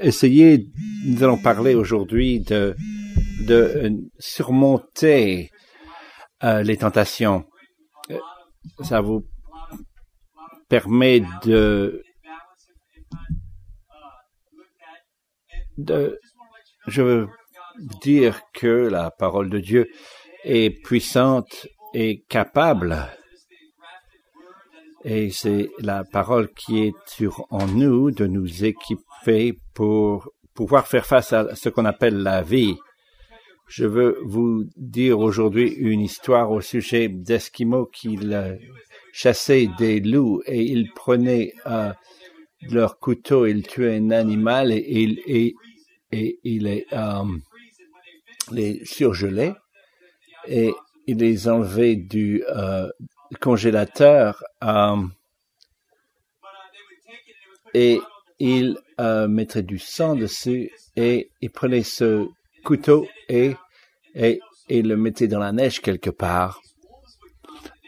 essayer, nous allons parler aujourd'hui de, de euh, surmonter euh, les tentations. Euh, ça vous permet de, de, je veux dire que la parole de Dieu est puissante et capable et c'est la parole qui est sur en nous de nous équiper pour pouvoir faire face à ce qu'on appelle la vie. Je veux vous dire aujourd'hui une histoire au sujet d'Esquimaux qui chassaient des loups et ils prenaient euh, leur couteau, ils tuaient un animal et, les, euh, les surgelaient et ils les enlevaient du, euh, congélateur euh, et il euh, du sang dessus et il prenait ce couteau et, et, et le mettait dans la neige quelque part.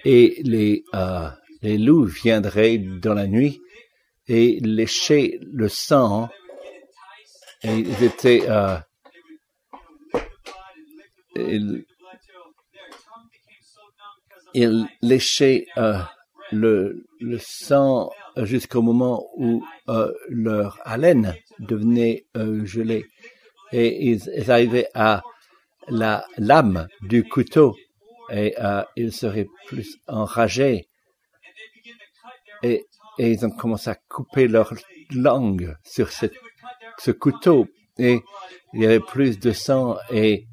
Et les, euh, les loups viendraient dans la nuit et léchaient le sang. Et ils étaient, euh, ils, ils léchaient euh, le, le, sang jusqu'au moment où euh, leur haleine devenait euh, gelée. Et ils, ils, arrivaient à la lame du couteau et euh, ils seraient plus enragés. Et, et, ils ont commencé à couper leur langue sur ce couteau. Et il y avait plus de sang et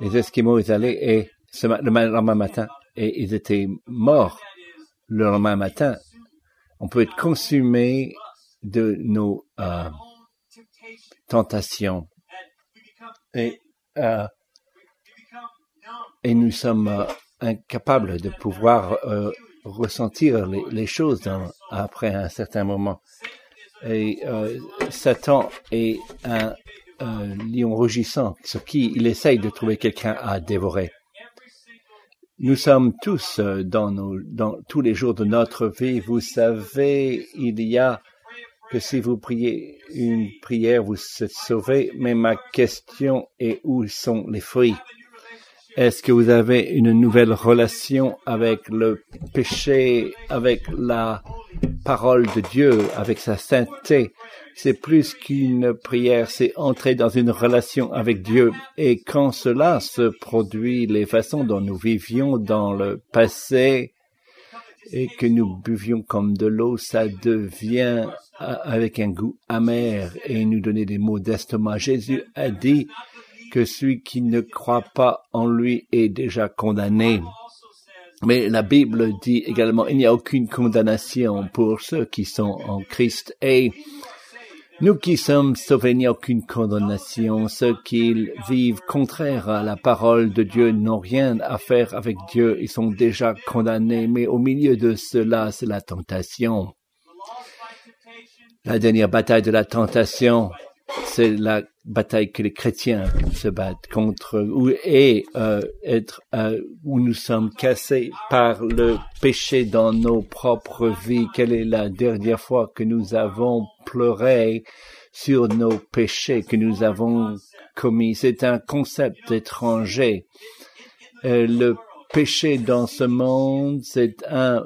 les Esquimaux, ils allaient et ce, le lendemain matin, et ils étaient morts le lendemain matin. On peut être consumé de nos euh, tentations et, euh, et nous sommes euh, incapables de pouvoir ressentir les, choses après un certain moment. Et Satan est un, un lion rugissant, ce qui il essaye de trouver quelqu'un à dévorer. Nous sommes tous euh, dans, nos, dans tous les jours de notre vie. Vous savez, il y a que si vous priez une prière, vous êtes sauvé. Mais ma question est où sont les fruits? Est-ce que vous avez une nouvelle relation avec le péché, avec la parole de Dieu, avec sa sainteté? C'est plus qu'une prière, c'est entrer dans une relation avec Dieu. Et quand cela se produit, les façons dont nous vivions dans le passé et que nous buvions comme de l'eau, ça devient avec un goût amer et nous donner des mots d'estomac. Jésus a dit que celui qui ne croit pas en lui est déjà condamné. Mais la Bible dit également, il n'y a aucune condamnation pour ceux qui sont en Christ. Et nous qui sommes sauvés, il n'y a aucune condamnation. Ceux qui vivent contraire à la parole de Dieu n'ont rien à faire avec Dieu. Ils sont déjà condamnés. Mais au milieu de cela, c'est la tentation. La dernière bataille de la tentation, c'est la bataille que les chrétiens se battent contre et euh, être euh, où nous sommes cassés par le péché dans nos propres vies. Quelle est la dernière fois que nous avons pleuré sur nos péchés que nous avons commis? C'est un concept étranger. Euh, le péché dans ce monde, c'est un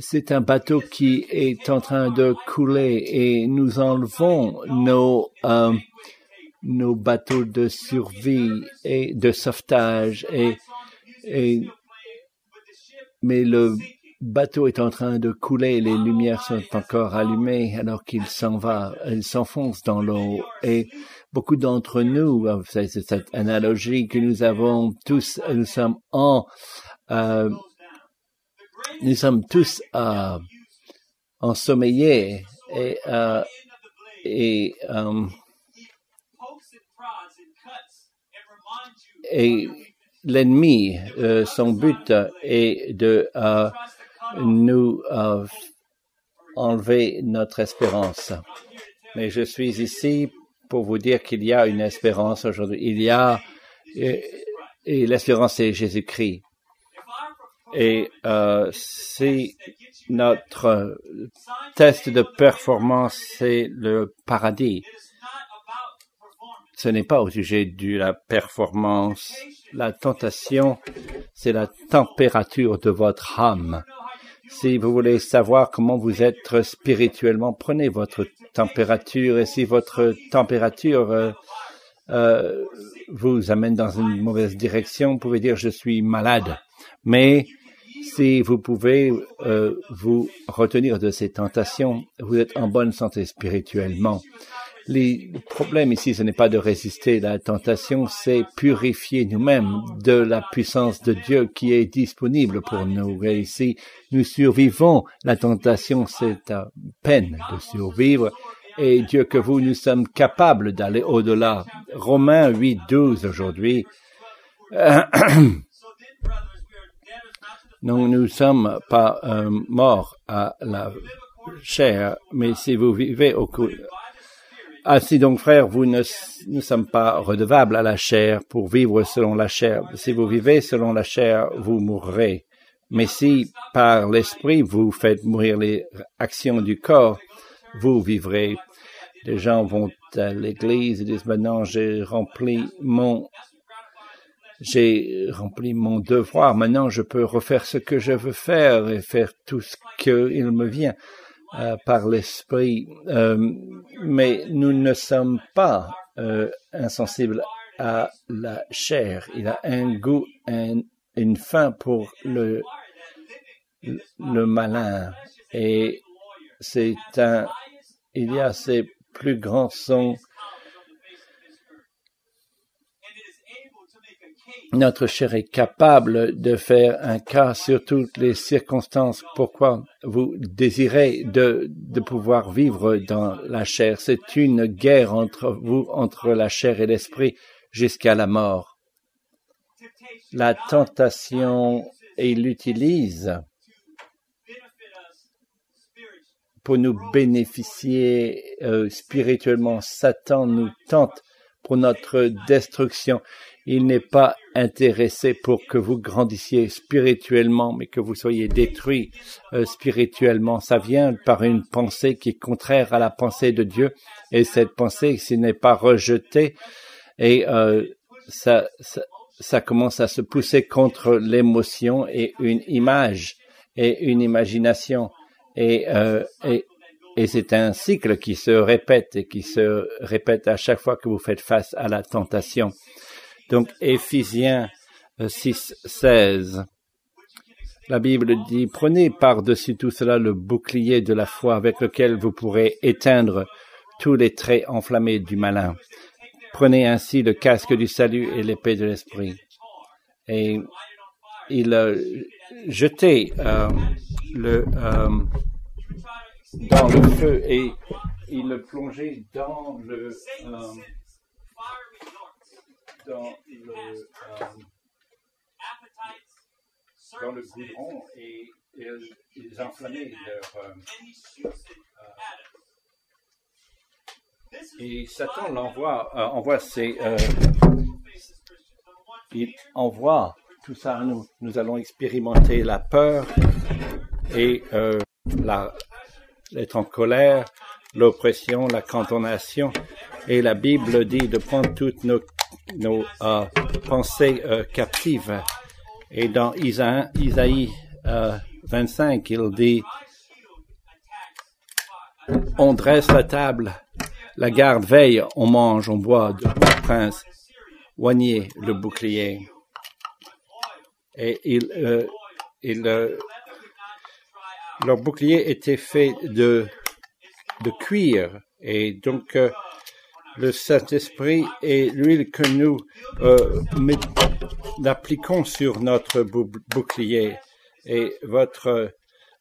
c'est un bateau qui est en train de couler et nous enlevons nos euh, nos bateaux de survie et de sauvetage et, et mais le bateau est en train de couler, les lumières sont encore allumées alors qu'il s'en va, il s'enfonce dans l'eau et beaucoup d'entre nous, c'est cette analogie que nous avons tous, nous sommes en euh, nous sommes tous euh, ensommeillés et, euh, et, euh, et l'ennemi, euh, son but est de euh, nous euh, enlever notre espérance. Mais je suis ici pour vous dire qu'il y a une espérance aujourd'hui. Il y a et, et l'espérance c'est Jésus-Christ. Et euh, si notre test de performance, c'est le paradis, ce n'est pas au sujet de la performance. La tentation, c'est la température de votre âme. Si vous voulez savoir comment vous êtes spirituellement, prenez votre température et si votre température euh, euh, vous amène dans une mauvaise direction, vous pouvez dire je suis malade. Mais si vous pouvez euh, vous retenir de ces tentations, vous êtes en bonne santé spirituellement. Le problème ici, ce n'est pas de résister à la tentation, c'est purifier nous-mêmes de la puissance de Dieu qui est disponible pour nous. Et ici, nous survivons la tentation, c'est à peine de survivre. Et Dieu que vous, nous sommes capables d'aller au-delà. Romains 8, 12 aujourd'hui. nous ne sommes pas euh, morts à la chair, mais si vous vivez au, ainsi donc, frères, vous ne, ne sommes pas redevables à la chair pour vivre selon la chair. Si vous vivez selon la chair, vous mourrez. Mais si par l'esprit vous faites mourir les actions du corps, vous vivrez. Les gens vont à l'église et disent maintenant j'ai rempli mon j'ai rempli mon devoir. Maintenant je peux refaire ce que je veux faire et faire tout ce qu'il me vient. Euh, par l'esprit, euh, mais nous ne sommes pas euh, insensibles à la chair. Il a un goût, un, une fin pour le, le malin. Et c'est un, il y a ces plus grands sons notre chair est capable de faire un cas sur toutes les circonstances. Pourquoi vous désirez de, de pouvoir vivre dans la chair? C'est une guerre entre vous, entre la chair et l'esprit, jusqu'à la mort. La tentation, il l'utilise pour nous bénéficier euh, spirituellement. Satan nous tente pour notre destruction. Il n'est pas intéressé pour que vous grandissiez spirituellement, mais que vous soyez détruits euh, spirituellement. Ça vient par une pensée qui est contraire à la pensée de Dieu. Et cette pensée, s'il n'est pas rejetée, et euh, ça, ça, ça commence à se pousser contre l'émotion et une image et une imagination. Et, euh, et, et c'est un cycle qui se répète et qui se répète à chaque fois que vous faites face à la tentation. Donc, Éphésiens 6, euh, 16. La Bible dit, prenez par-dessus tout cela le bouclier de la foi avec lequel vous pourrez éteindre tous les traits enflammés du malin. Prenez ainsi le casque du salut et l'épée de l'esprit. Et il a jeté euh, le, euh, dans le feu et il le plongeait dans le, dans le, dans le goudron et, et ils enflammaient leur. Euh, et Satan l'envoie, euh, envoie ses, euh, il envoie tout ça à nous. Nous allons expérimenter la peur et la, l'être en colère, l'oppression, la condamnation. Et la Bible dit de prendre toutes nos nos euh, pensées euh, captives. Et dans Isaïe, Isaïe 25, euh, il dit, on dresse la table, la garde veille, on mange, on boit, de prince, oignez le bouclier. Et il, il, leur bouclier était fait de, de cuir. Et donc, le Saint-Esprit et l'huile que nous euh, l'appliquons sur notre bouclier. Et votre,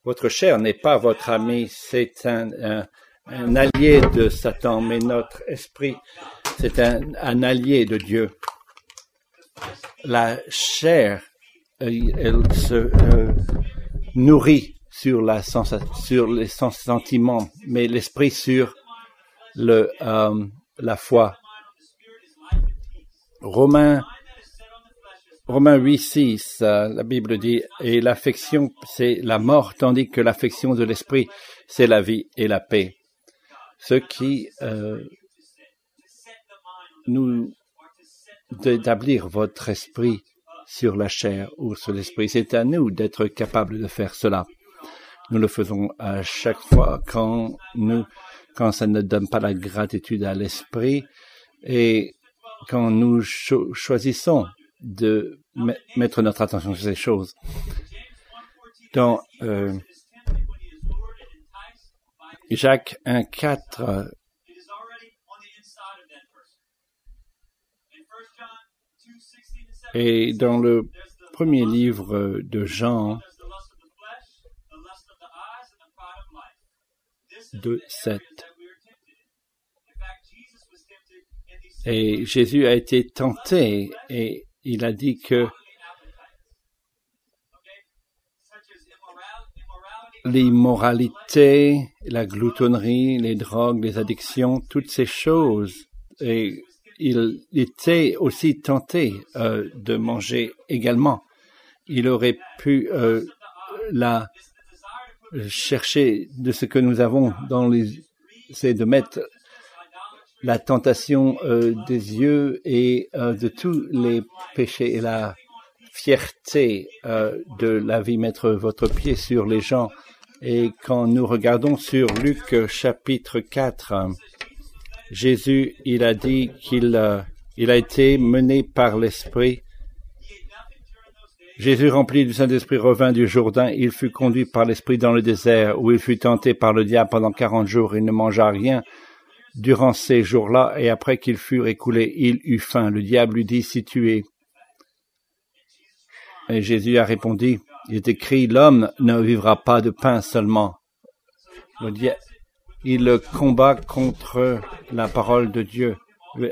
votre chair n'est pas votre ami, c'est un, un, allié de Satan, mais notre esprit, c'est un, un, allié de Dieu. La chair, elle, se euh, nourrit sur, la sur les sentiments, mais l'esprit sur le, euh, la foi. Romains, Romains 8, 6, la Bible dit, et l'affection, c'est la mort, tandis que l'affection de l'esprit, c'est la vie et la paix. Ce qui euh, nous d'établir votre esprit sur la chair ou sur l'esprit. C'est à nous d'être capables de faire cela. Nous le faisons à chaque fois quand nous, quand ça ne donne pas la gratitude à l'esprit et quand nous choisissons de mettre notre attention sur ces choses. Dans euh, Jacques 1.4, et dans le premier livre de Jean, 2, 7. Et Jésus a été tenté et il a dit que l'immoralité, la gloutonnerie, les drogues, les addictions, toutes ces choses, et il était aussi tenté euh, de manger également. Il aurait pu euh, la chercher de ce que nous avons dans les, c'est de mettre la tentation euh, des yeux et euh, de tous les péchés et la fierté euh, de la vie, mettre votre pied sur les gens. Et quand nous regardons sur Luc chapitre 4, Jésus, il a dit qu'il il a été mené par l'Esprit. Jésus, rempli du Saint-Esprit, revint du Jourdain. Il fut conduit par l'Esprit dans le désert, où il fut tenté par le diable pendant quarante jours. Il ne mangea rien Durant ces jours-là, et après qu'ils furent écoulés, il eut faim. Le diable lui dit, si tu es. Et Jésus a répondu, il est écrit, l'homme ne vivra pas de pain seulement. il combat contre la parole de Dieu.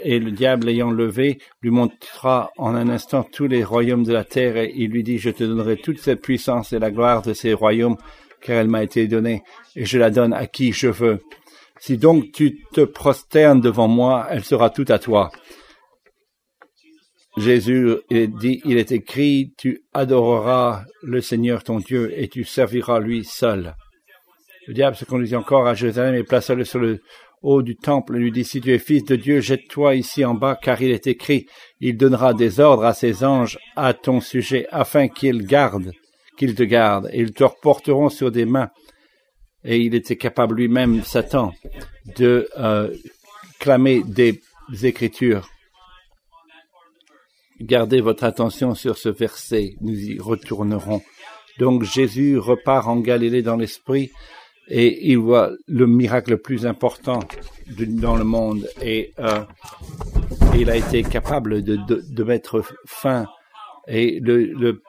Et le diable ayant levé, lui montra en un instant tous les royaumes de la terre, et il lui dit, je te donnerai toute cette puissance et la gloire de ces royaumes, car elle m'a été donnée, et je la donne à qui je veux. Si donc tu te prosternes devant moi, elle sera toute à toi. Jésus dit, il est écrit, tu adoreras le Seigneur ton Dieu et tu serviras lui seul. Le diable se conduisit encore à Jérusalem et plaça-le sur le haut du temple lui dit, si tu es fils de Dieu, jette-toi ici en bas, car il est écrit, il donnera des ordres à ses anges à ton sujet, afin qu'ils gardent, qu'ils te gardent, et ils te reporteront sur des mains et il était capable lui-même, Satan, de euh, clamer des écritures. Gardez votre attention sur ce verset, nous y retournerons. Donc Jésus repart en Galilée dans l'esprit et il voit le miracle le plus important dans le monde et euh, il a été capable de, de, de mettre fin et le, le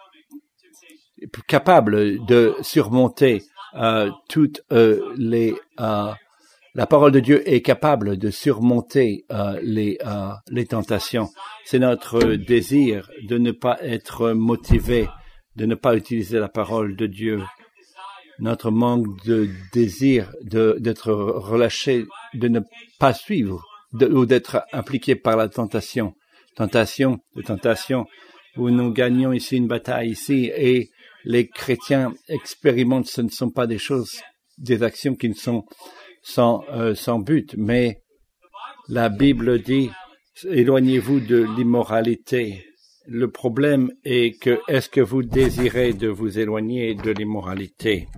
capable de surmonter euh, toutes euh, les euh, la parole de Dieu est capable de surmonter les les tentations. C'est notre désir de ne pas être motivé, de ne pas utiliser la parole de Dieu. Notre manque de désir de d'être relâché, de ne pas suivre ou d'être impliqué par la tentation, tentation de tentation. Où nous gagnons ici une bataille ici et les chrétiens expérimentent, ce ne sont pas des choses, des actions qui ne sont sans, euh, sans but, mais la Bible dit, éloignez-vous de l'immoralité. Le problème est que est-ce que vous désirez de vous éloigner de l'immoralité?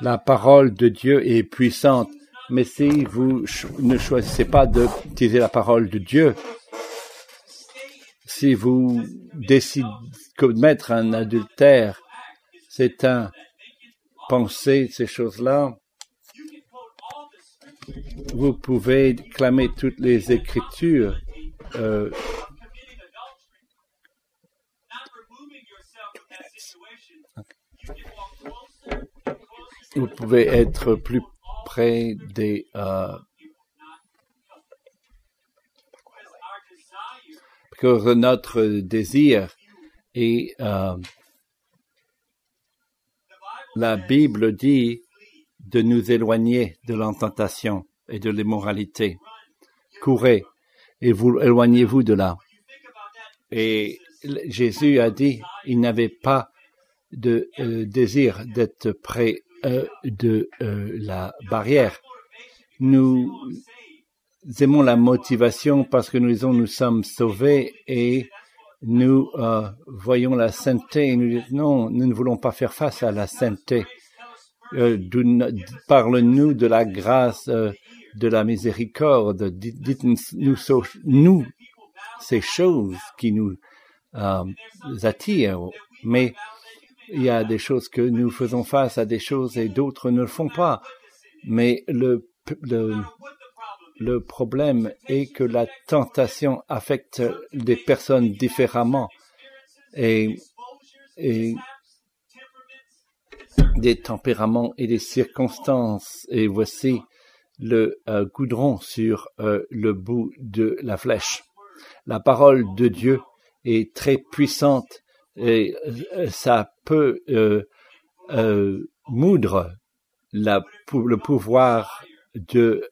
La parole de Dieu est puissante, mais si vous ne choisissez pas d'utiliser la parole de Dieu, si vous décidez commettre un adultère, c'est un penser ces choses-là. Vous pouvez clamer toutes les écritures. Euh, vous pouvez être plus près des euh, que notre désir et euh, la Bible dit de nous éloigner de l'intentation et de l'immoralité. Courez et vous éloignez-vous de là. Et Jésus a dit, il n'avait pas de euh, désir d'être près euh, de euh, la barrière. Nous aimons la motivation parce que nous disons nous sommes sauvés et nous voyons la sainteté et nous disons non, nous ne voulons pas faire face à la sainteté. Parle-nous de la grâce, de la miséricorde? Dites-nous nous, ces choses qui nous attirent. Mais il y a des choses que nous faisons face à des choses et d'autres ne le font pas. Mais le, le, le problème est que la tentation affecte des personnes différemment et, et des tempéraments et des circonstances. Et voici le euh, goudron sur euh, le bout de la flèche. La parole de Dieu est très puissante et euh, ça peut euh, euh, moudre le pouvoir de,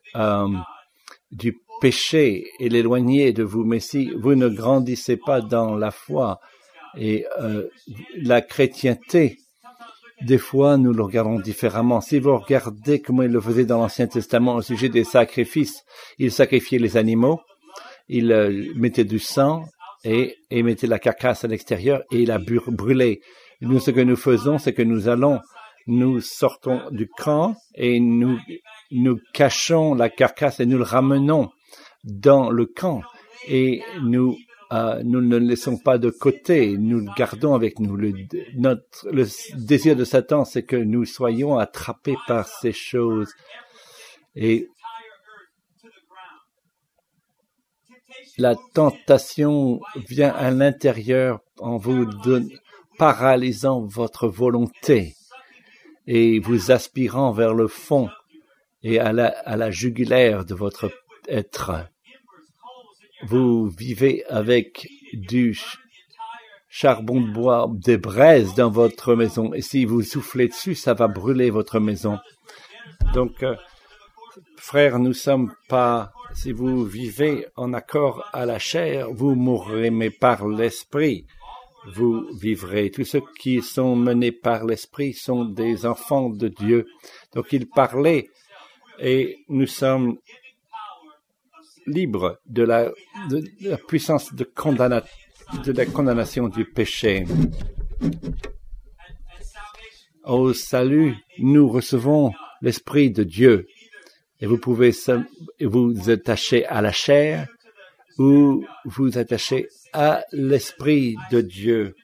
du péché et l'éloigner de vous. Mais si vous ne grandissez pas dans la foi et la chrétienté, des fois, nous le regardons différemment. Si vous regardez comment il le faisait dans l'Ancien Testament au sujet des sacrifices, il sacrifiait les animaux, il mettait du sang et, et mettait la carcasse à l'extérieur et il a brûlé. Nous, ce que nous faisons, c'est que nous allons, nous sortons du camp et nous, nous cachons la carcasse et nous le ramenons dans le camp et nous, euh, nous ne le laissons pas de côté, nous le gardons avec nous. Le, notre, le désir de Satan, c'est que nous soyons attrapés par ces choses. Et la tentation vient à l'intérieur en vous paralysant votre volonté et vous aspirant vers le fond et à la, à la jugulaire de votre être. Vous vivez avec du charbon de bois, des braises dans votre maison, et si vous soufflez dessus, ça va brûler votre maison. Donc, euh, frères, nous sommes pas, si vous vivez en accord à la chair, vous mourrez, mais par l'esprit, vous vivrez. Tous ceux qui sont menés par l'Esprit sont des enfants de Dieu. Donc il parlait et nous sommes libres de la, puissance de la condamnation du péché. Au salut, nous recevons l'Esprit de Dieu et vous pouvez vous attacher à la chair ou vous attacher à l'Esprit de Dieu.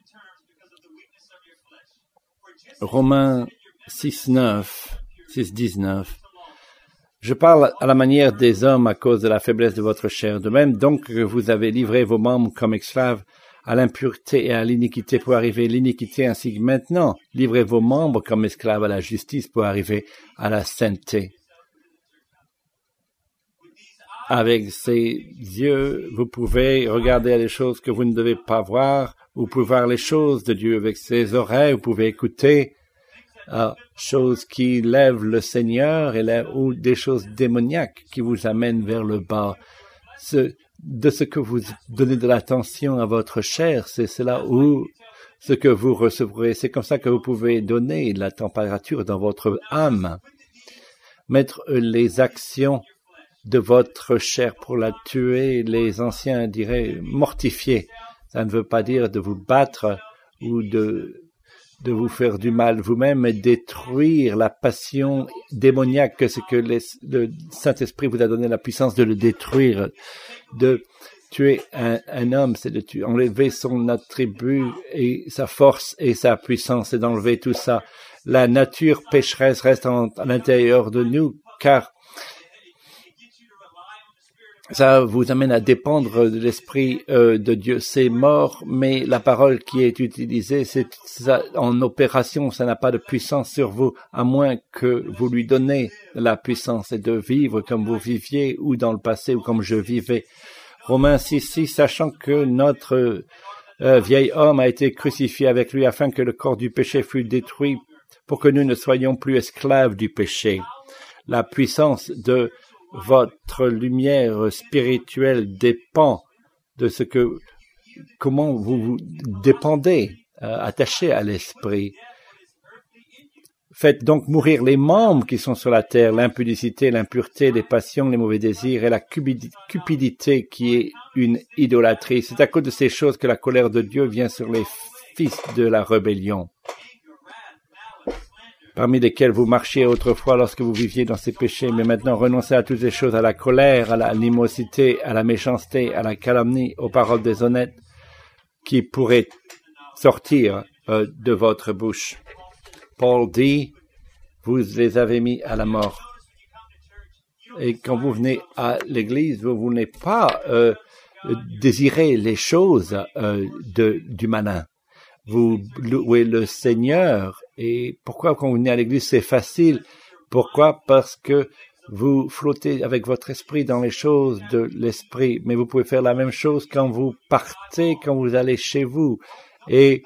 Romains 6, 9, 6, 19. Je parle à la manière des hommes à cause de la faiblesse de votre chair. De même donc que vous avez livré vos membres comme esclaves à l'impureté et à l'iniquité pour arriver à l'iniquité, ainsi que maintenant livrez vos membres comme esclaves à la justice pour arriver à la sainteté avec ses yeux, vous pouvez regarder les choses que vous ne devez pas voir, vous pouvez voir les choses de Dieu avec ses oreilles, vous pouvez écouter euh, choses qui lèvent le Seigneur et ou des choses démoniaques qui vous amènent vers le bas. Ce, de ce que vous donnez de l'attention à votre chair, c'est cela où ce que vous recevrez. C'est comme ça que vous pouvez donner la température dans votre âme. Mettre les actions de votre chair pour la tuer, les anciens diraient mortifier. Ça ne veut pas dire de vous battre ou de, de vous faire du mal vous-même, mais détruire la passion démoniaque, que ce que le Saint-Esprit vous a donné la puissance de le détruire, de tuer un, un homme, c'est de tuer, enlever son attribut et sa force et sa puissance et d'enlever tout ça. La nature pécheresse reste à l'intérieur de nous, car ça vous amène à dépendre de l'esprit euh, de Dieu. C'est mort, mais la parole qui est utilisée, c'est en opération, ça n'a pas de puissance sur vous, à moins que vous lui donnez la puissance et de vivre comme vous viviez ou dans le passé ou comme je vivais. Romains 6, 6, sachant que notre euh, vieil homme a été crucifié avec lui afin que le corps du péché fût détruit pour que nous ne soyons plus esclaves du péché. La puissance de votre lumière spirituelle dépend de ce que comment vous vous dépendez, euh, attachez à l'esprit. Faites donc mourir les membres qui sont sur la terre, l'impudicité, l'impureté, les passions, les mauvais désirs et la cupidité qui est une idolâtrie. C'est à cause de ces choses que la colère de Dieu vient sur les fils de la rébellion parmi lesquels vous marchiez autrefois lorsque vous viviez dans ces péchés, mais maintenant renoncez à toutes ces choses, à la colère, à la animosité, à la méchanceté, à la calomnie, aux paroles déshonnêtes qui pourraient sortir euh, de votre bouche. Paul dit, vous les avez mis à la mort. Et quand vous venez à l'Église, vous, vous n'êtes pas euh, désirer les choses euh, du malin vous louez le Seigneur. Et pourquoi quand vous venez à l'église, c'est facile? Pourquoi? Parce que vous flottez avec votre esprit dans les choses de l'esprit, mais vous pouvez faire la même chose quand vous partez, quand vous allez chez vous. Et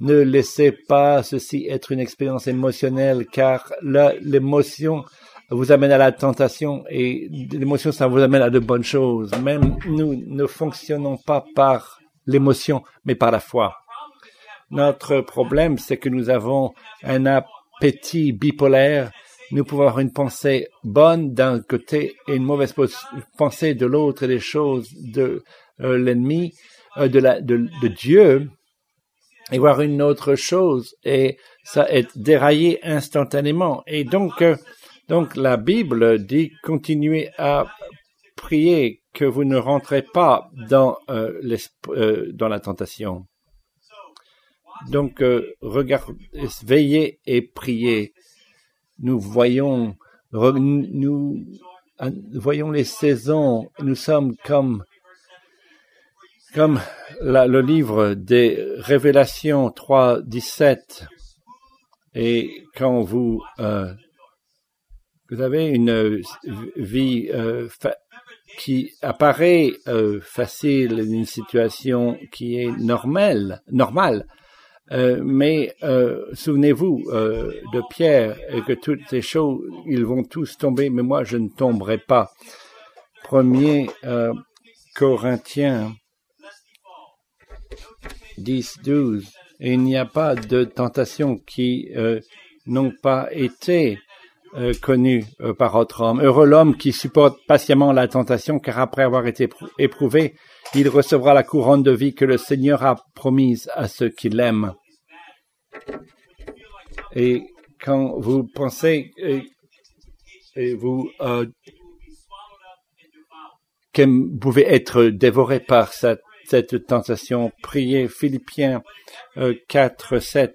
ne laissez pas ceci être une expérience émotionnelle, car l'émotion vous amène à la tentation et l'émotion, ça vous amène à de bonnes choses. Même nous ne fonctionnons pas par l'émotion, mais par la foi. Notre problème, c'est que nous avons un appétit bipolaire. Nous pouvons avoir une pensée bonne d'un côté et une mauvaise pensée de l'autre et des choses de euh, l'ennemi, euh, de, la, de, Dieu, et voir une autre chose et ça est déraillé instantanément. Et donc, euh, donc la Bible dit continuez à prier que vous ne rentrez pas dans, dans la tentation. Donc, euh, regardez, veillez et priez. Nous voyons, nous voyons les saisons. Nous sommes comme, comme le livre des Révélations 3, 17. Et quand vous, euh, vous avez une vie euh, qui apparaît facile, une situation qui est normale, normale, euh, mais euh, souvenez-vous euh, de Pierre et que toutes ces choses, ils vont tous tomber, mais moi je ne tomberai pas. Premier Corinthiens 10, 12. il n'y a pas de tentation qui n'ont pas été connues par autre homme. Heureux l'homme qui supporte patiemment la tentation, car après avoir été éprouvé, il recevra la couronne de vie que le Seigneur a promise à ceux qui l'aiment. Et quand vous pensez et, vous euh, que vous pouvez être dévoré par cette, cette tentation, priez Philippiens 4, euh, 7.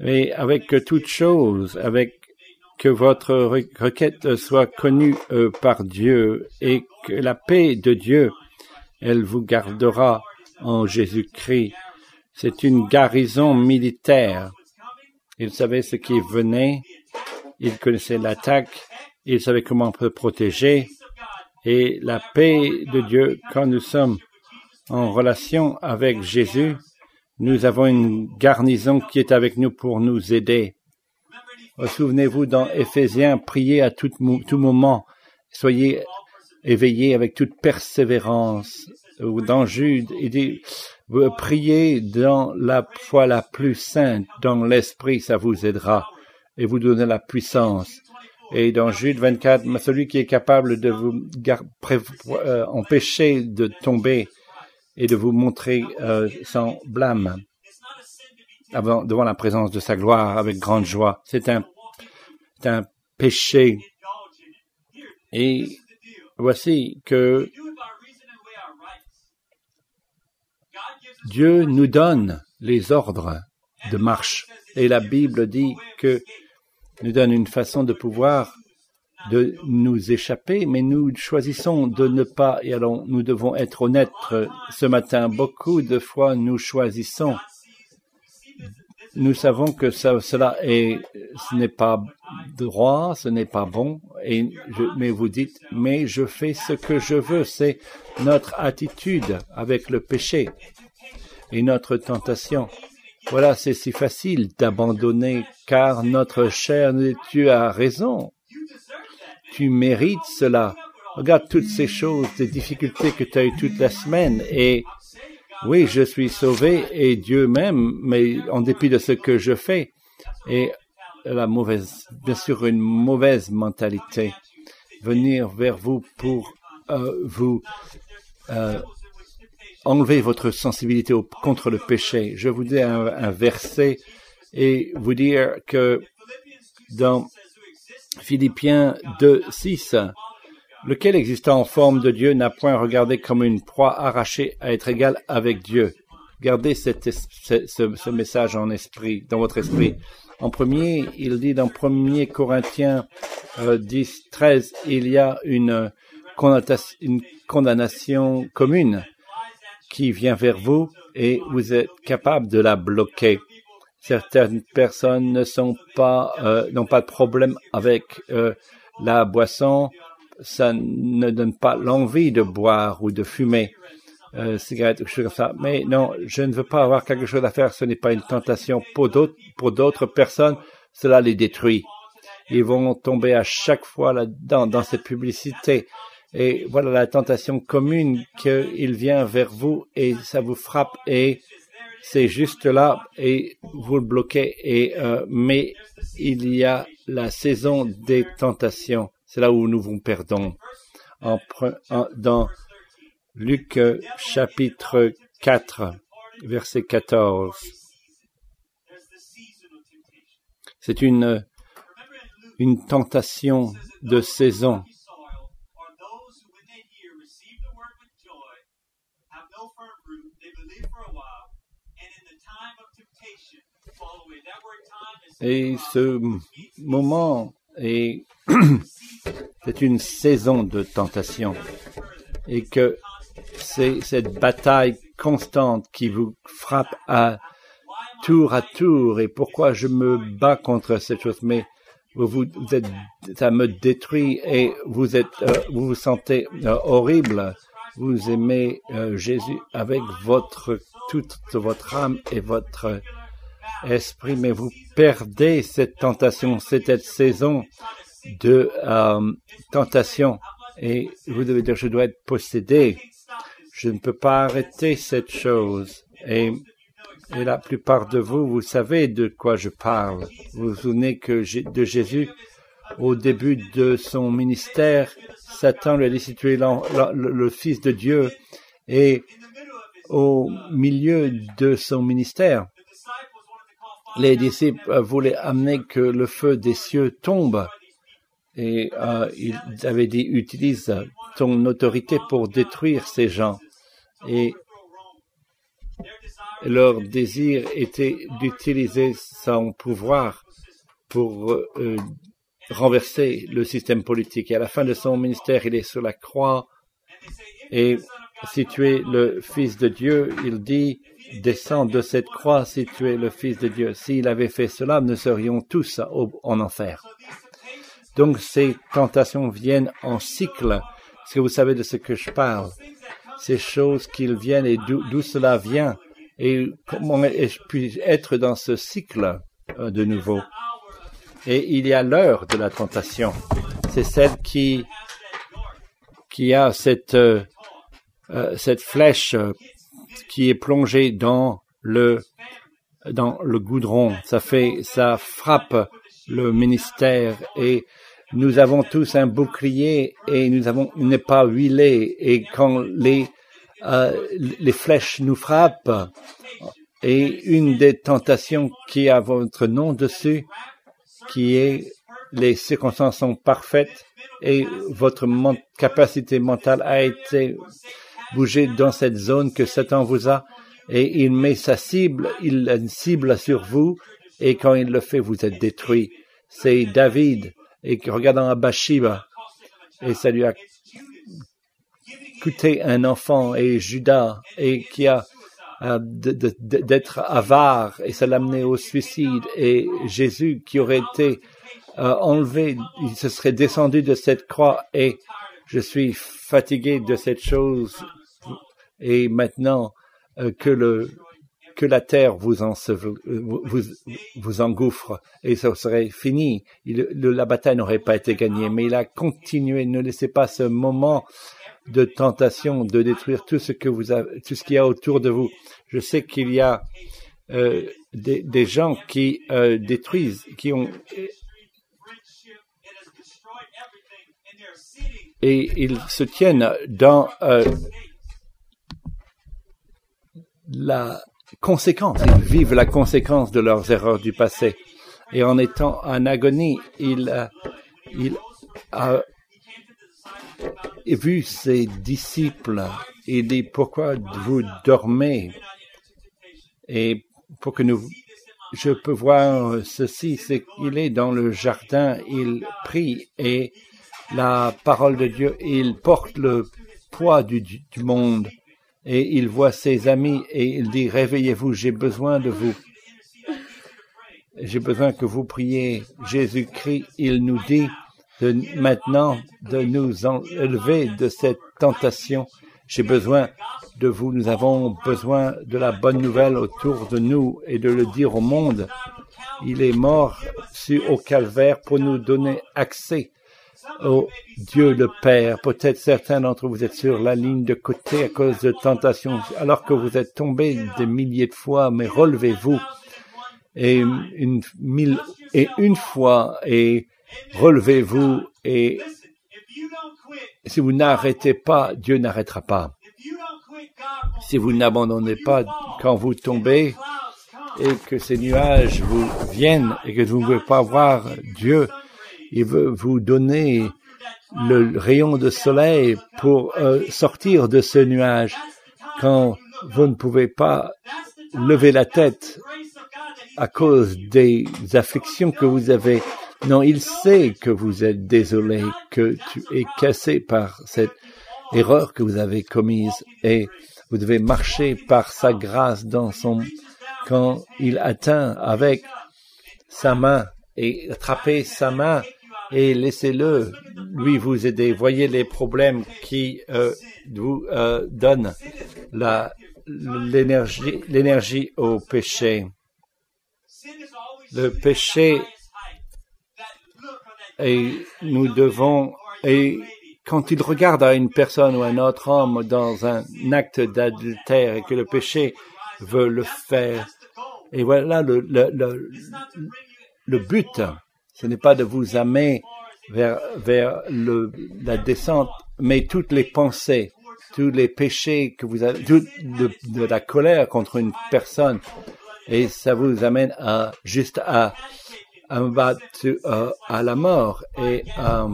Et avec toute chose, avec que votre requête soit connue euh, par Dieu et que la paix de Dieu, elle vous gardera en Jésus-Christ. C'est une garnison militaire. Il savait ce qui venait, il connaissait l'attaque, il savait comment peut protéger. Et la paix de Dieu, quand nous sommes en relation avec Jésus, nous avons une garnison qui est avec nous pour nous aider. Souvenez-vous dans Éphésiens, priez à tout, moment, soyez éveillés avec toute persévérance. Dans Jude, il dit, priez dans la foi la plus sainte, dans l'esprit, ça vous aidera et vous donner la puissance. Et dans Jude 24, celui qui est capable de vous euh, empêcher de tomber et de vous montrer euh, sans blâme devant la présence de sa gloire avec grande joie. C'est un, un péché. Et voici que Dieu nous donne les ordres de marche. Et la Bible dit que nous donne une façon de pouvoir de nous échapper, mais nous choisissons de ne pas, et alors nous devons être honnêtes ce matin, beaucoup de fois nous choisissons, nous savons que ça, cela est, ce n'est pas droit, ce n'est pas bon, et mais vous dites, mais je fais ce que je veux, c'est notre attitude avec le péché et notre tentation. Voilà, c'est si facile d'abandonner, car notre chair, tu as raison. Tu mérites cela. Regarde toutes ces choses, ces difficultés que tu as eues toute la semaine, et oui, je suis sauvé et Dieu m'aime, mais en dépit de ce que je fais. Et la mauvaise, bien sûr, une mauvaise mentalité. Venir vers vous pour euh, vous euh, enlever votre sensibilité contre le péché. Je vous dis un, un verset et vous dire que dans Philippiens 2, 6, lequel existant en forme de Dieu n'a point regardé comme une proie arrachée à être égal avec Dieu. Gardez ce, message en esprit, dans votre esprit. En premier, il dit dans 1 Corinthiens euh, 10, 13, il y a une condamnation, une condamnation commune qui vient vers vous et vous êtes capable de la bloquer. Certaines personnes euh, n'ont pas de problème avec euh, la boisson, ça ne donne pas l'envie de boire ou de fumer euh, cigarette ou quelque chose comme ça. Mais non, je ne veux pas avoir quelque chose à faire. Ce n'est pas une tentation pour d'autres, pour d'autres personnes. Cela les détruit. Ils vont tomber à chaque fois là-dedans, dans cette publicité. Et voilà la tentation commune qu'il vient vers vous et ça vous frappe et c'est juste là et vous le bloquez. Et euh, mais il y a la saison des tentations. C'est là où nous vous perdons. En, en, dans Luc chapitre 4, verset 14. C'est une, une tentation de saison. Et ce moment est c'est une saison de tentation. Et que c'est cette bataille constante qui vous frappe à tour à tour. Et pourquoi je me bats contre cette chose? Mais vous, vous êtes ça me détruit et vous êtes euh, vous vous sentez euh, horrible. Vous aimez euh, Jésus avec votre toute votre âme et votre esprit mais vous perdez cette tentation cette saison de euh, tentation et vous devez dire je dois être possédé. Je ne peux pas arrêter cette chose. Et, la plupart de vous, vous savez de quoi je parle. Vous vous souvenez que de Jésus, au début de son ministère, Satan lui a le, le Fils de Dieu et au milieu de son ministère, les disciples voulaient amener que le feu des cieux tombe et euh, il avait dit utilise ton autorité pour détruire ces gens. Et leur désir était d'utiliser son pouvoir pour euh, renverser le système politique. À la fin de son ministère, il est sur la croix et si tu es le Fils de Dieu, il dit, descends de cette croix si tu es le Fils de Dieu. S'il avait fait cela, nous serions tous en enfer. Donc ces tentations viennent en cycle. Est-ce que vous savez de ce que je parle? Ces choses qui viennent et d'où cela vient et comment je puis être dans ce cycle euh, de nouveau? Et il y a l'heure de la tentation. C'est celle qui qui a cette euh, euh, cette flèche qui est plongée dans le dans le goudron. Ça fait ça frappe le ministère et nous avons tous un bouclier et nous avons n'est pas huilé et quand les euh, les flèches nous frappent et une des tentations qui a votre nom dessus qui est les circonstances sont parfaites et votre capacité mentale a été bougée dans cette zone que Satan vous a et il met sa cible, il a une cible sur vous et quand il le fait, vous êtes détruit. C'est David et regardant à Bathsheba et ça lui a coûté un enfant et Judas et qui a d'être avare et ça l'a amené au suicide et Jésus qui aurait été euh, enlevé, il se serait descendu de cette croix et je suis fatigué de cette chose et maintenant euh, que le que la terre vous, vous engouffre et ça serait fini. La bataille n'aurait pas été gagnée, mais il a continué. Ne laissez pas ce moment de tentation de détruire tout ce que vous tout ce qu'il y a autour de vous. Je sais qu'il y a euh, des, gens qui euh, détruisent, qui ont et ils se tiennent dans euh, la conséquence, ils vivent la conséquence de leurs erreurs du passé. Et en étant en agonie, il, il a vu ses disciples. Il dit, pourquoi vous dormez? Et pour que nous, je peux voir ceci, c'est qu'il est dans le jardin, il prie et la parole de Dieu, il porte le poids du monde et il voit ses amis et il dit, réveillez-vous, j'ai besoin de vous. J'ai besoin que vous priez. Jésus-Christ, il nous dit de, maintenant de nous enlever de cette tentation. J'ai besoin de vous. Nous avons besoin de la bonne nouvelle autour de nous et de le dire au monde. Il est mort sur, au calvaire pour nous donner accès au Dieu le Père. Peut-être certains d'entre vous êtes sur la ligne de côté à cause de tentations, alors que vous êtes tombés des milliers de fois, mais relevez-vous et une et une fois et relevez-vous et si vous n'arrêtez pas, Dieu n'arrêtera pas. Si vous n'abandonnez pas quand vous tombez et que ces nuages vous viennent et que vous ne pouvez pas voir Dieu, il veut vous donner le rayon de soleil pour euh, sortir de ce nuage quand vous ne pouvez pas lever la tête à cause des afflictions que vous avez. Non, il sait que vous êtes désolé, que tu es cassé par cette erreur que vous avez commise et vous devez marcher par sa grâce dans son, quand il atteint avec sa main et attraper sa main et laissez-le lui vous aider. Voyez les problèmes qui euh, vous euh, donnent l'énergie l'énergie au péché. Le péché et nous devons et quand il regarde à une personne ou un autre homme dans un acte d'adultère et que le péché veut le faire, et voilà le, le, le, le but ce n'est pas de vous amener vers, vers le, la descente, mais toutes les pensées, tous les péchés que vous avez, de, de, la colère contre une personne, et ça vous amène à juste à, à, à, à la mort. Et euh,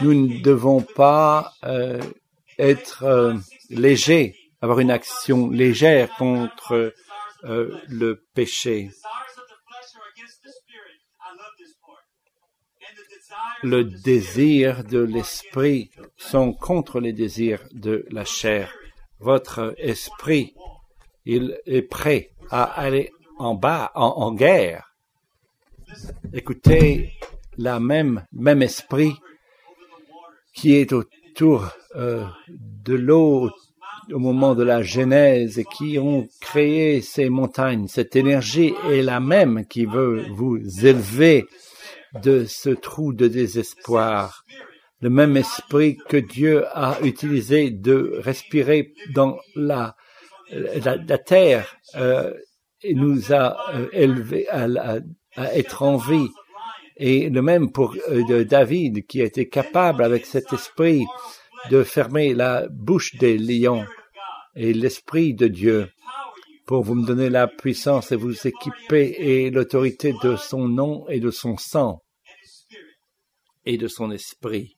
nous ne devons pas euh, être euh, légers, avoir une action légère contre euh, le péché. Le désir de l'esprit sont contre les désirs de la chair. Votre esprit, est prêt à aller en bas, en, guerre. Écoutez, la même, même esprit qui est autour euh, de l'eau au moment de la Genèse et qui ont créé ces montagnes. Cette énergie est la même qui veut vous élever de ce trou de désespoir. Le même esprit que Dieu a utilisé de respirer dans la, la, terre euh, nous a euh, élevés à, à, être en vie. Et le même pour euh, David qui a été capable avec cet esprit de fermer la bouche des lions et l'esprit de Dieu pour vous me donner la puissance et vous équiper et l'autorité de son nom et de son sang et de son esprit.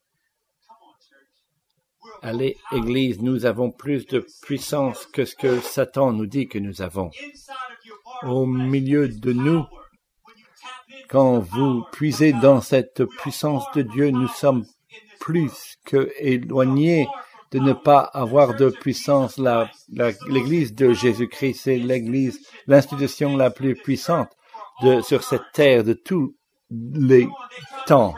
Allez, Église, nous avons plus de puissance que ce que Satan nous dit que nous avons. Au milieu de nous, quand vous puisez dans cette puissance de Dieu, nous sommes plus que éloignés de ne pas avoir de puissance. L'Église de Jésus-Christ, c'est l'Église, l'institution la plus puissante sur cette terre de tous les temps.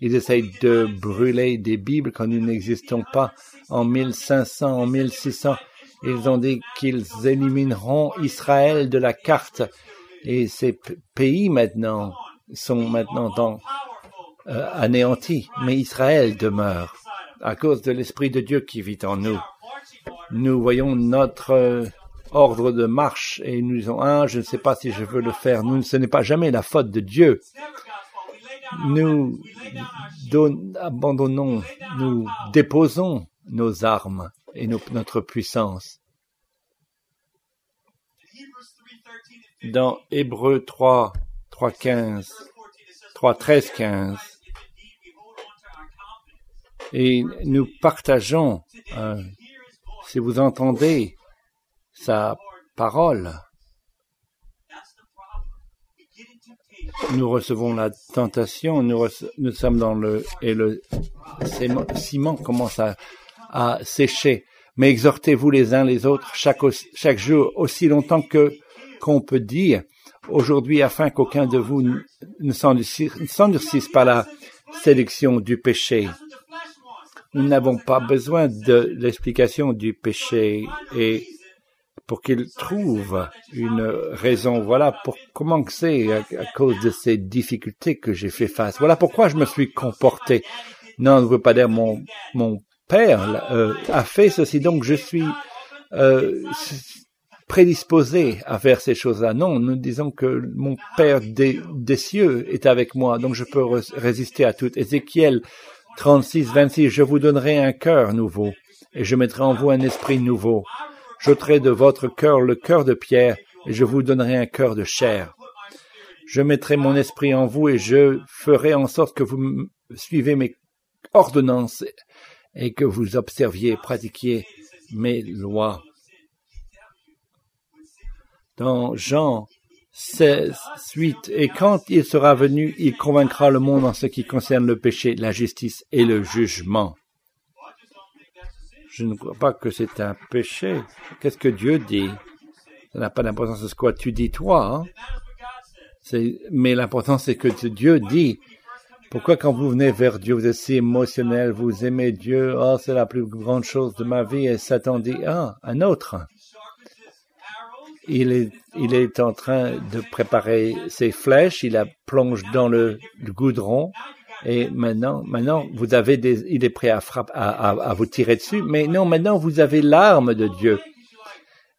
Ils essayent de brûler des Bibles quand nous n'existons pas en 1500, en 1600. Ils ont dit qu'ils élimineront Israël de la carte et ces pays maintenant sont maintenant euh, anéanti, mais Israël demeure à cause de l'Esprit de Dieu qui vit en nous. Nous voyons notre euh, ordre de marche et nous disons, ah, je ne sais pas si je veux le faire. Nous, ce n'est pas jamais la faute de Dieu. Nous abandonnons, nous déposons nos armes et notre puissance. Dans Hébreu 3, 3, 15, 3, 13, 15, et nous partageons, euh, si vous entendez sa parole, nous recevons la tentation, nous, nous sommes dans le et le ciment commence à, à sécher. Mais exhortez-vous les uns les autres chaque, chaque jour aussi longtemps que qu'on peut dire aujourd'hui afin qu'aucun de vous ne s'endurcisse par la sélection du péché. Nous n'avons pas besoin de l'explication du péché et pour qu'il trouve une raison. Voilà pour comment c'est à, cause de ces difficultés que j'ai fait face. Voilà pourquoi je me suis comporté. Non, ne veut pas dire mon mon père euh, a fait ceci, donc je suis euh, prédisposé à faire ces choses-là. Non, nous disons que mon Père des, des, cieux est avec moi, donc je peux résister à tout. Ézéchiel 36, 26, je vous donnerai un cœur nouveau, et je mettrai en vous un esprit nouveau. J'ôterai de votre cœur le cœur de pierre, et je vous donnerai un cœur de chair. Je mettrai mon esprit en vous, et je ferai en sorte que vous suivez mes ordonnances, et que vous observiez, pratiquiez mes lois dans Jean 16, 8, et quand il sera venu, il convaincra le monde en ce qui concerne le péché, la justice et le jugement. Je ne crois pas que c'est un péché. Qu'est-ce que Dieu dit? Ça n'a pas d'importance ce que tu dis toi. Hein? Mais l'important c'est que Dieu dit. Pourquoi quand vous venez vers Dieu, vous êtes si émotionnel, vous aimez Dieu, oh c'est la plus grande chose de ma vie, et Satan dit, ah, un autre il est, il est en train de préparer ses flèches, il la plonge dans le, goudron, et maintenant, maintenant, vous avez des, il est prêt à, frapper, à, vous tirer dessus, mais non, maintenant, vous avez l'arme de Dieu.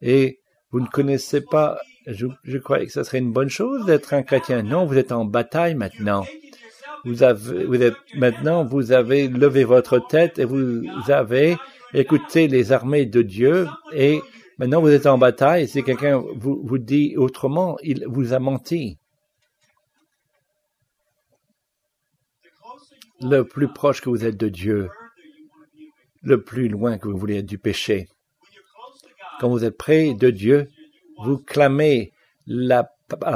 Et vous ne connaissez pas, je, je croyais que ce serait une bonne chose d'être un chrétien. Non, vous êtes en bataille maintenant. Vous avez, vous êtes, maintenant, vous avez levé votre tête et vous avez écouté les armées de Dieu et Maintenant, vous êtes en bataille. Si quelqu'un vous, vous dit autrement, il vous a menti. Le plus proche que vous êtes de Dieu, le plus loin que vous voulez être du péché. Quand vous êtes près de Dieu, vous clamez la,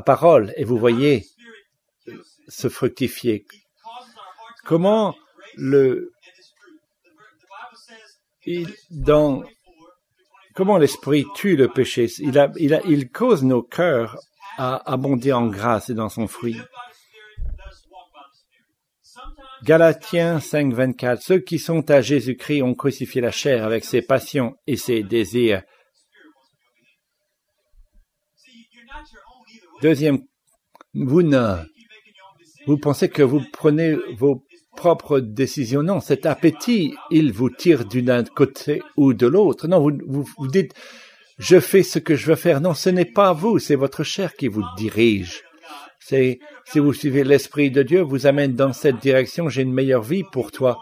parole et vous voyez se fructifier. Comment le il, dans comment l'esprit tue le péché? Il, cause nos cœurs à abonder en grâce et dans son fruit. Galatiens 5, 24. Ceux qui sont à Jésus-Christ ont crucifié la chair avec ses passions et ses désirs. Deuxième, vous ne, vous pensez que vous prenez vos propre décision. Non, cet appétit, il vous tire d'un côté ou de l'autre. Non, vous, vous, dites, je fais ce que je veux faire. Non, ce n'est pas vous, c'est votre chair qui vous dirige. C'est, si vous suivez l'Esprit de Dieu, vous amène dans cette direction, j'ai une meilleure vie pour toi.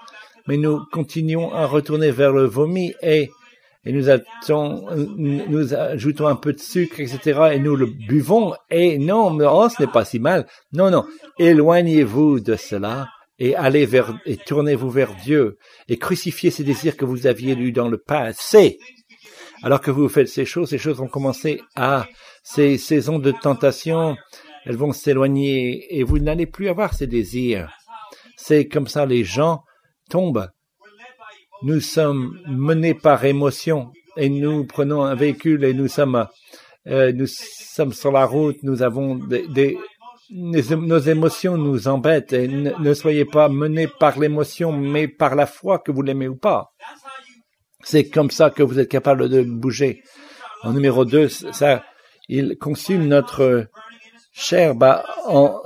Mais nous continuons à retourner vers le vomi et, et nous, nous ajoutons un peu de sucre, etc. et nous le buvons et non, mais oh, ce n'est pas si mal. Non, non, éloignez-vous de cela et allez vers et tournez-vous vers Dieu et crucifiez ces désirs que vous aviez lus dans le passé. Alors que vous faites ces choses, ces choses vont commencer à ces saisons de tentation, elles vont s'éloigner et vous n'allez plus avoir ces désirs. C'est comme ça les gens tombent. Nous sommes menés par émotion et nous prenons un véhicule et nous sommes euh, nous sommes sur la route, nous avons des, nos émotions nous embêtent et ne, soyez pas menés par l'émotion, mais par la foi que vous l'aimez ou pas. C'est comme ça que vous êtes capable de bouger. En numéro 2, ça, il consume notre chair bah, en,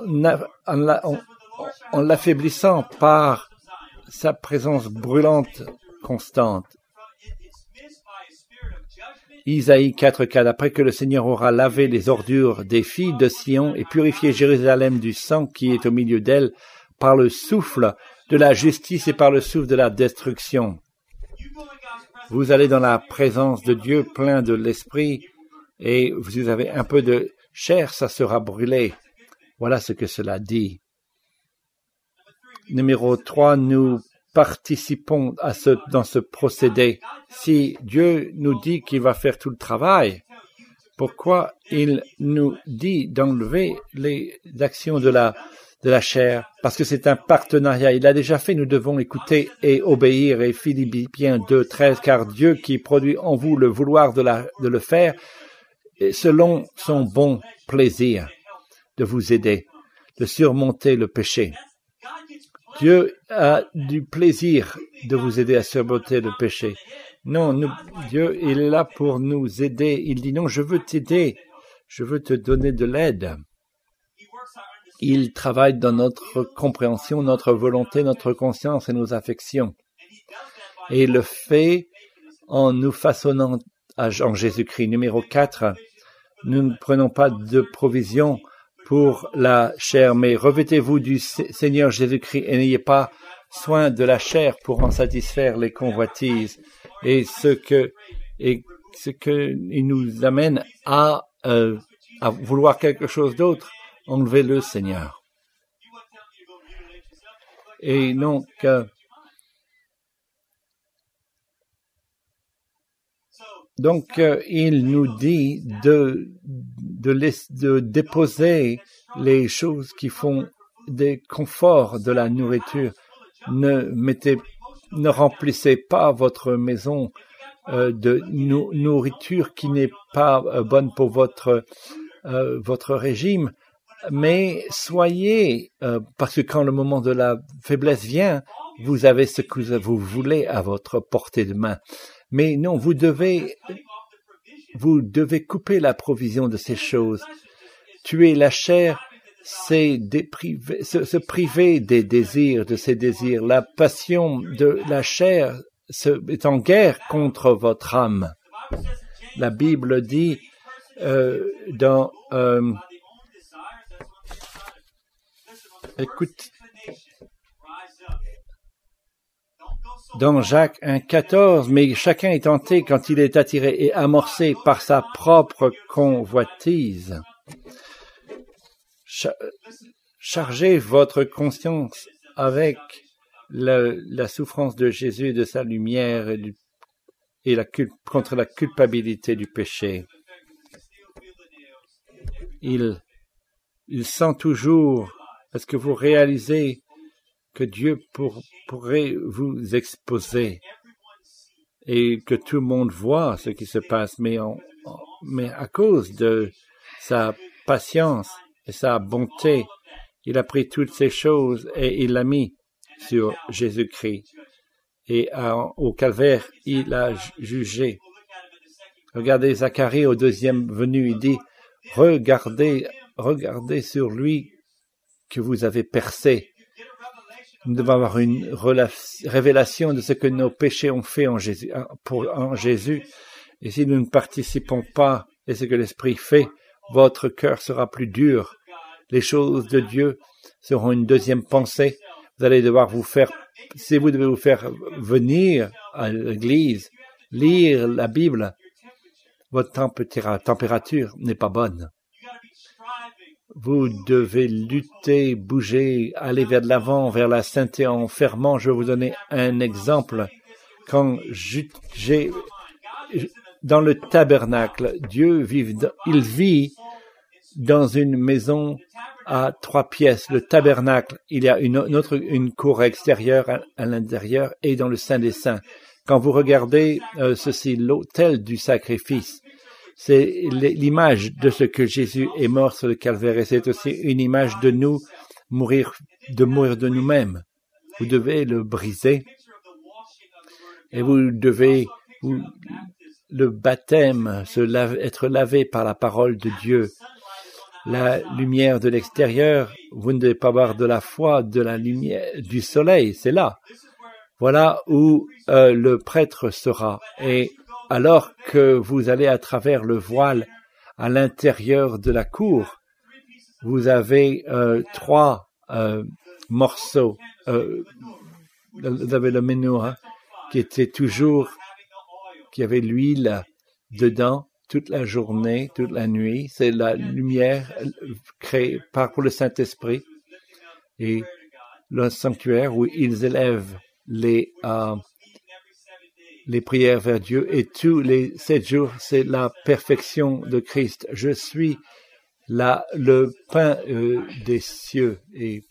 l'affaiblissant par sa présence brûlante constante. Isaïe 4.4 Après que le Seigneur aura lavé les ordures des filles de Sion et purifié Jérusalem du sang qui est au milieu d'elle par le souffle de la justice et par le souffle de la destruction. Vous allez dans la présence de Dieu plein de l'Esprit et vous avez un peu de chair, ça sera brûlé. Voilà ce que cela dit. Numéro 3, nous participons à ce, dans ce procédé. Si Dieu nous dit qu'il va faire tout le travail, pourquoi il nous dit d'enlever les actions de la, de la chair? Parce que c'est un partenariat. Il a déjà fait, nous devons écouter et obéir. Et Philippiens 2, 13, car Dieu qui produit en vous le vouloir de, la, de le faire, selon son bon plaisir, de vous aider, de surmonter le péché. Dieu a du plaisir de vous aider à surmonter le péché. Non, Dieu, est là pour nous aider. Il dit non, je veux t'aider. Je veux te donner de l'aide. Il travaille dans notre compréhension, notre volonté, notre conscience et nos affections. Et il le fait en nous façonnant en Jésus-Christ. Numéro 4, nous ne prenons pas de provision pour la chair, mais revêtez-vous du Seigneur Jésus-Christ et n'ayez pas soin de la chair pour en satisfaire les convoitises. Et ce que, et ce que il nous amène à, euh, à vouloir quelque chose d'autre, enlevez-le, Seigneur. Et donc, euh, Donc, euh, il nous dit de, de, déposer les choses qui font des conforts de la nourriture. Ne mettez, ne remplissez pas votre maison euh, de nourriture qui n'est pas euh, bonne pour votre votre régime, mais soyez, parce que quand le moment de la faiblesse vient, vous avez ce que vous voulez à votre portée de main. Mais non, vous devez, vous devez couper la provision de ces choses. Tuer la chair, c'est se, se, priver des désirs, de ces désirs. La passion de la chair est en guerre contre votre âme. La Bible dit euh, dans euh, écoute dans Jacques 1.14, mais chacun est tenté quand il est attiré et amorcé par sa propre convoitise. Chargez votre conscience avec la, souffrance de Jésus de sa lumière et, contre la culpabilité du péché. Il, il sent toujours, est-ce que vous réalisez que Dieu pourrait vous exposer et que tout le monde voit ce qui se passe, mais, à cause de sa patience et sa bonté, il a pris toutes ces choses et il l'a mis sur Jésus-Christ. Et au calvaire, il a jugé. Regardez Zacharie au deuxième venu, il dit, regardez, regardez sur lui que vous avez percé nous devons avoir une révélation de ce que nos péchés ont fait en Jésus. Et si nous ne participons pas à ce que l'Esprit fait, votre cœur sera plus dur. Les choses de Dieu seront une deuxième pensée. Vous allez devoir vous faire, si vous devez vous faire venir à l'église, lire la Bible, votre température n'est pas bonne. Vous devez lutter, bouger, aller vers l'avant, vers la sainteté en fermant. Je vais vous donner un exemple. Quand j'ai dans le tabernacle, Dieu vit, il vit dans une maison à trois pièces. Le tabernacle, il y a une, autre, une cour extérieure à, l'intérieur et dans le Saint des Saints. Quand vous regardez euh, ceci, l'autel du sacrifice, c'est l'image de ce que Jésus est mort sur le calvaire et c'est aussi une image de nous mourir, de mourir de nous-mêmes. Vous devez le briser et vous devez le baptême, être lavé par la parole de Dieu. la lumière de l'extérieur, vous ne devez pas avoir de la foi, de la lumière du soleil, c'est là. Voilà où euh, le prêtre sera. Et alors que vous allez à travers le voile à l'intérieur de la cour, vous avez euh, trois euh, morceaux. Euh, vous avez le menorah qui était toujours, qui avait l'huile dedans toute la journée, toute la nuit. C'est la lumière créée par le Saint-Esprit et le sanctuaire où ils élèvent les les prières vers Dieu et tous les sept jours, c'est la perfection de Christ. Je suis la, le pain euh, des cieux et,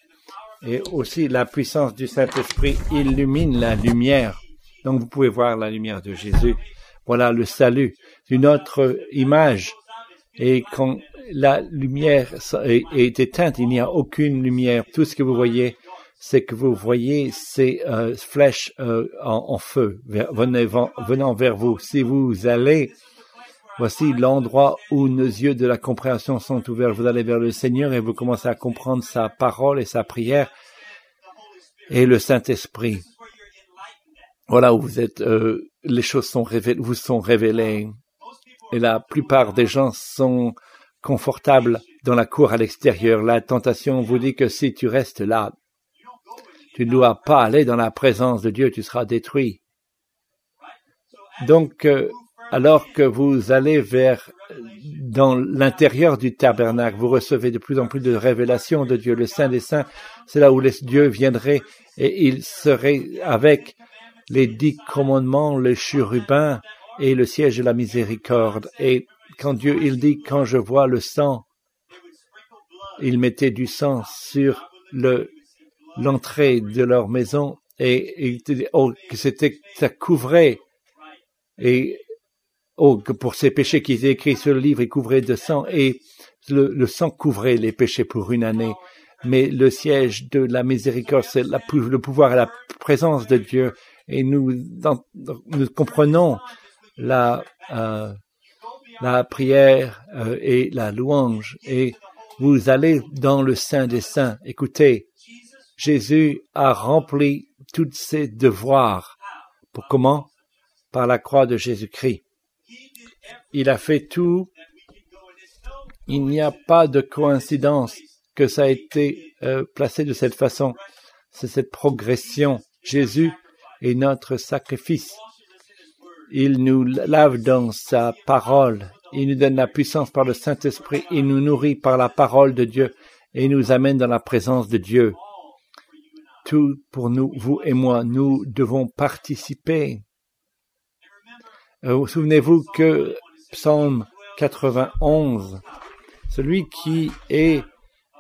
et aussi la puissance du Saint-Esprit illumine la lumière. Donc vous pouvez voir la lumière de Jésus. Voilà le salut. Une autre image. Et quand la lumière est éteinte, il n'y a aucune lumière. Tout ce que vous voyez, c'est que vous voyez ces euh, flèches euh, en, en, feu venant, vers vous. Si vous allez, voici l'endroit où nos yeux de la compréhension sont ouverts. Vous allez vers le Seigneur et vous commencez à comprendre sa parole et sa prière et le Saint-Esprit. Voilà où vous êtes, euh, les choses sont révélées, vous sont révélées. Et la plupart des gens sont confortables dans la cour à l'extérieur. La tentation vous dit que si tu restes là, tu ne dois pas aller dans la présence de Dieu, tu seras détruit. Donc, euh, alors que vous allez vers dans l'intérieur du tabernacle, vous recevez de plus en plus de révélations de Dieu. Le Saint des Saints, c'est là où les, Dieu viendrait et il serait avec les dix commandements, le chérubin et le siège de la miséricorde. Et quand Dieu, il dit, quand je vois le sang, il mettait du sang sur le l'entrée de leur maison et, et oh, que c'était ça couvrait et oh que pour ces péchés qui étaient écrits sur le livre ils couvraient de sang et le, le sang couvrait les péchés pour une année. Mais le siège de la miséricorde c'est le pouvoir et la présence de Dieu. Et nous, nous comprenons la, euh, la prière euh, et la louange. Et vous allez dans le Saint des Saints. Écoutez, Jésus a rempli tous ses devoirs. Pour comment? Par la croix de Jésus-Christ. Il a fait tout. Il n'y a pas de coïncidence que ça a été euh, placé de cette façon. C'est cette progression. Jésus est notre sacrifice. Il nous lave dans sa parole. Il nous donne la puissance par le Saint-Esprit. Il nous nourrit par la parole de Dieu et nous amène dans la présence de Dieu. Tout pour nous, vous et moi, nous devons participer. Euh, Souvenez-vous que Psaume 91, celui qui est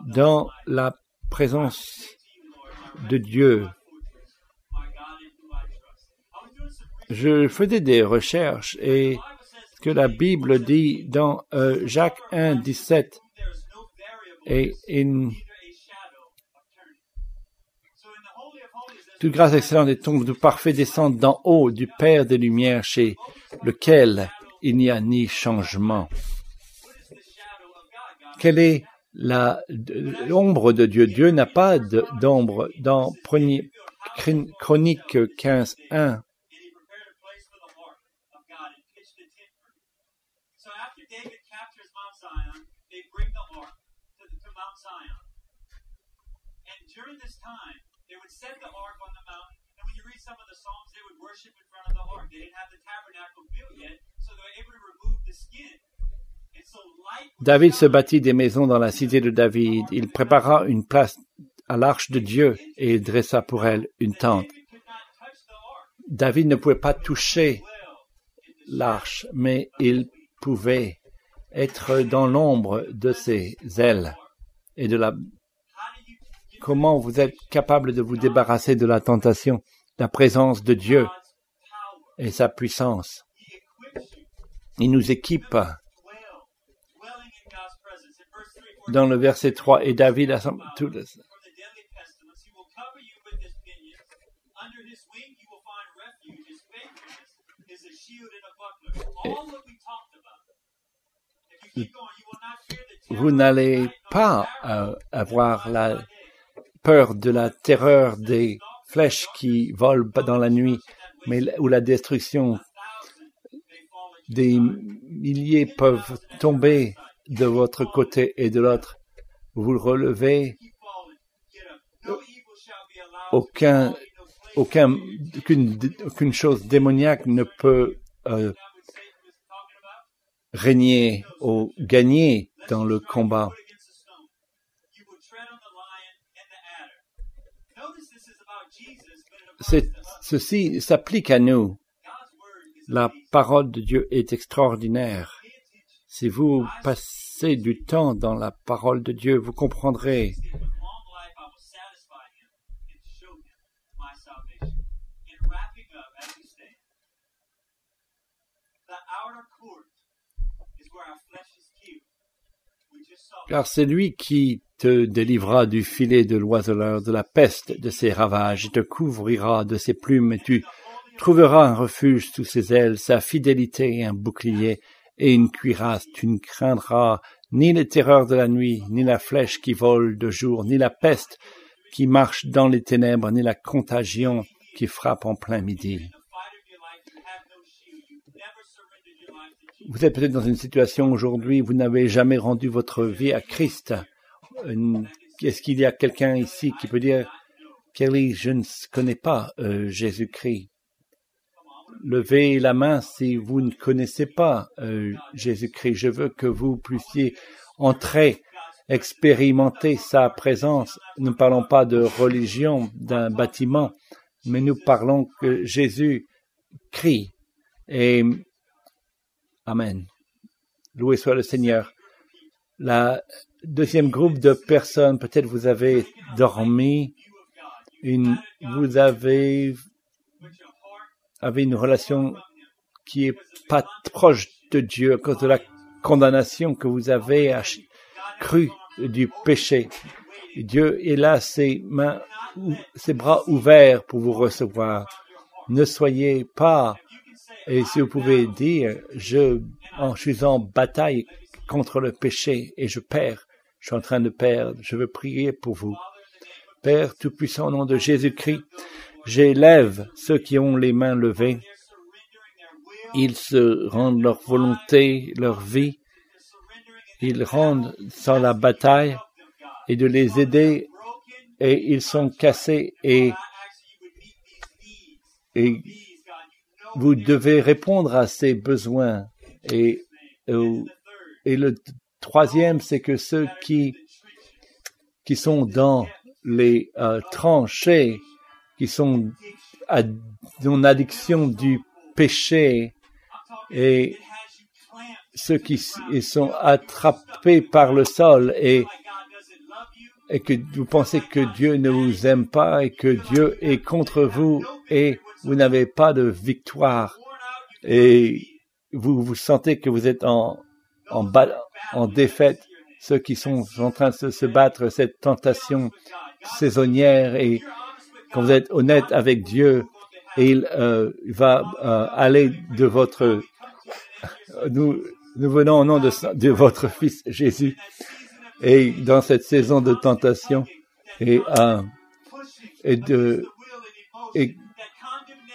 dans la présence de Dieu, je faisais des recherches et ce que la Bible dit dans euh, Jacques 1, 17 et une toute grâce excellente et tombe de parfait descend d'en haut du Père des Lumières chez lequel il n'y a ni changement. Quelle est l'ombre de Dieu? Dieu n'a pas d'ombre dans Chronique 15, 1. David se bâtit des maisons dans la cité de David. Il prépara une place à l'arche de Dieu et il dressa pour elle une tente. David ne pouvait pas toucher l'arche, mais il pouvait être dans l'ombre de ses ailes et de la comment vous êtes capable de vous débarrasser de la tentation, la présence de Dieu et sa puissance. Il nous équipe dans le verset 3 et David a tout le, vous n'allez pas euh, avoir la peur de la terreur des flèches qui volent dans la nuit, mais où la destruction des milliers peuvent tomber de votre côté et de l'autre. Vous le relevez. Aucun, aucun, aucune, aucune chose démoniaque ne peut euh, régner ou gagner dans le combat. Ceci s'applique à nous. La parole de Dieu est extraordinaire. Si vous passez du temps dans la parole de Dieu, vous comprendrez car c'est lui qui te délivrera du filet de l'oiseleur, de la peste, de ses ravages, et te couvrira de ses plumes, et tu trouveras un refuge sous ses ailes, sa fidélité un bouclier et une cuirasse. Tu ne craindras ni les terreurs de la nuit, ni la flèche qui vole de jour, ni la peste qui marche dans les ténèbres, ni la contagion qui frappe en plein midi. Vous êtes peut-être dans une situation aujourd'hui, vous n'avez jamais rendu votre vie à Christ. Est-ce qu'il y a quelqu'un ici qui peut dire, Kelly, je ne connais pas euh, Jésus-Christ Levez la main si vous ne connaissez pas euh, Jésus-Christ. Je veux que vous puissiez entrer, expérimenter sa présence. Nous ne parlons pas de religion, d'un bâtiment, mais nous parlons que Jésus crie. Et Amen. Loué soit le Seigneur. La deuxième groupe de personnes, peut-être vous avez dormi, une, vous avez, avez une relation qui est pas proche de Dieu à cause de la condamnation que vous avez cru du péché. Dieu est là, ses mains, ses bras ouverts pour vous recevoir. Ne soyez pas et si vous pouvez dire, je, je suis en bataille contre le péché et je perds, je suis en train de perdre, je veux prier pour vous. Père Tout-Puissant, au nom de Jésus-Christ, j'élève ceux qui ont les mains levées. Ils se rendent leur volonté, leur vie. Ils rendent sans la bataille et de les aider et ils sont cassés et, et vous devez répondre à ces besoins. Et, et le troisième, c'est que ceux qui, qui sont dans les euh, tranchées, qui sont en addiction du péché, et ceux qui sont attrapés par le sol et, et que vous pensez que Dieu ne vous aime pas et que Dieu est contre vous et vous n'avez pas de victoire. Et vous vous sentez que vous êtes en, en, en défaite, ceux qui sont en train de se battre, cette tentation saisonnière et quand vous êtes honnête avec Dieu, il euh, va euh, aller de votre nous nous venons au nom de, de votre fils Jésus. Et dans cette saison de tentation et euh, et de et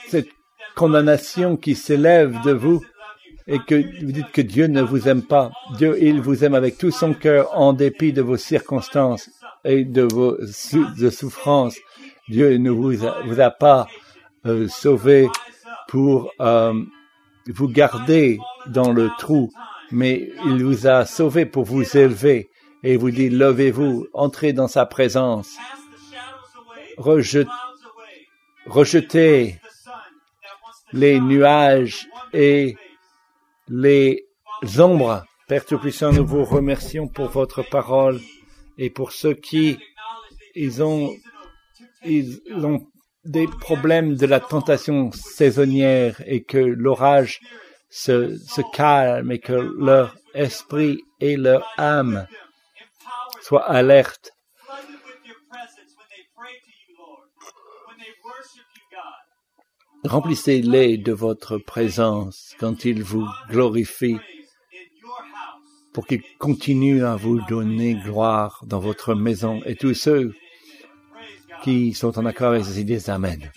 cette condamnation qui s'élève de vous et que vous dites que Dieu ne vous aime pas. Dieu, il vous aime avec tout son cœur en dépit de vos circonstances et de vos de souffrances. Dieu ne vous a, pas euh, sauvé pour euh, vous garder dans le trou, mais il vous a sauvé pour vous élever et vous dit levez-vous, entrez dans sa présence, rejetez les nuages et les ombres. Père Tout-Puissant, nous vous remercions pour votre parole et pour ceux qui ils ont, ils ont des problèmes de la tentation saisonnière et que l'orage se, se calme et que leur esprit et leur âme soient alertes Remplissez-les de votre présence quand ils vous glorifient pour qu'il continue à vous donner gloire dans votre maison et tous ceux qui sont en accord avec ces idées, Amen.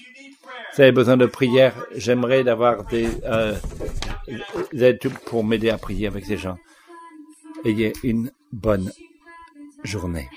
Si vous avez besoin de prière, j'aimerais d'avoir des, euh, aides pour m'aider à prier avec ces gens. Ayez une bonne journée.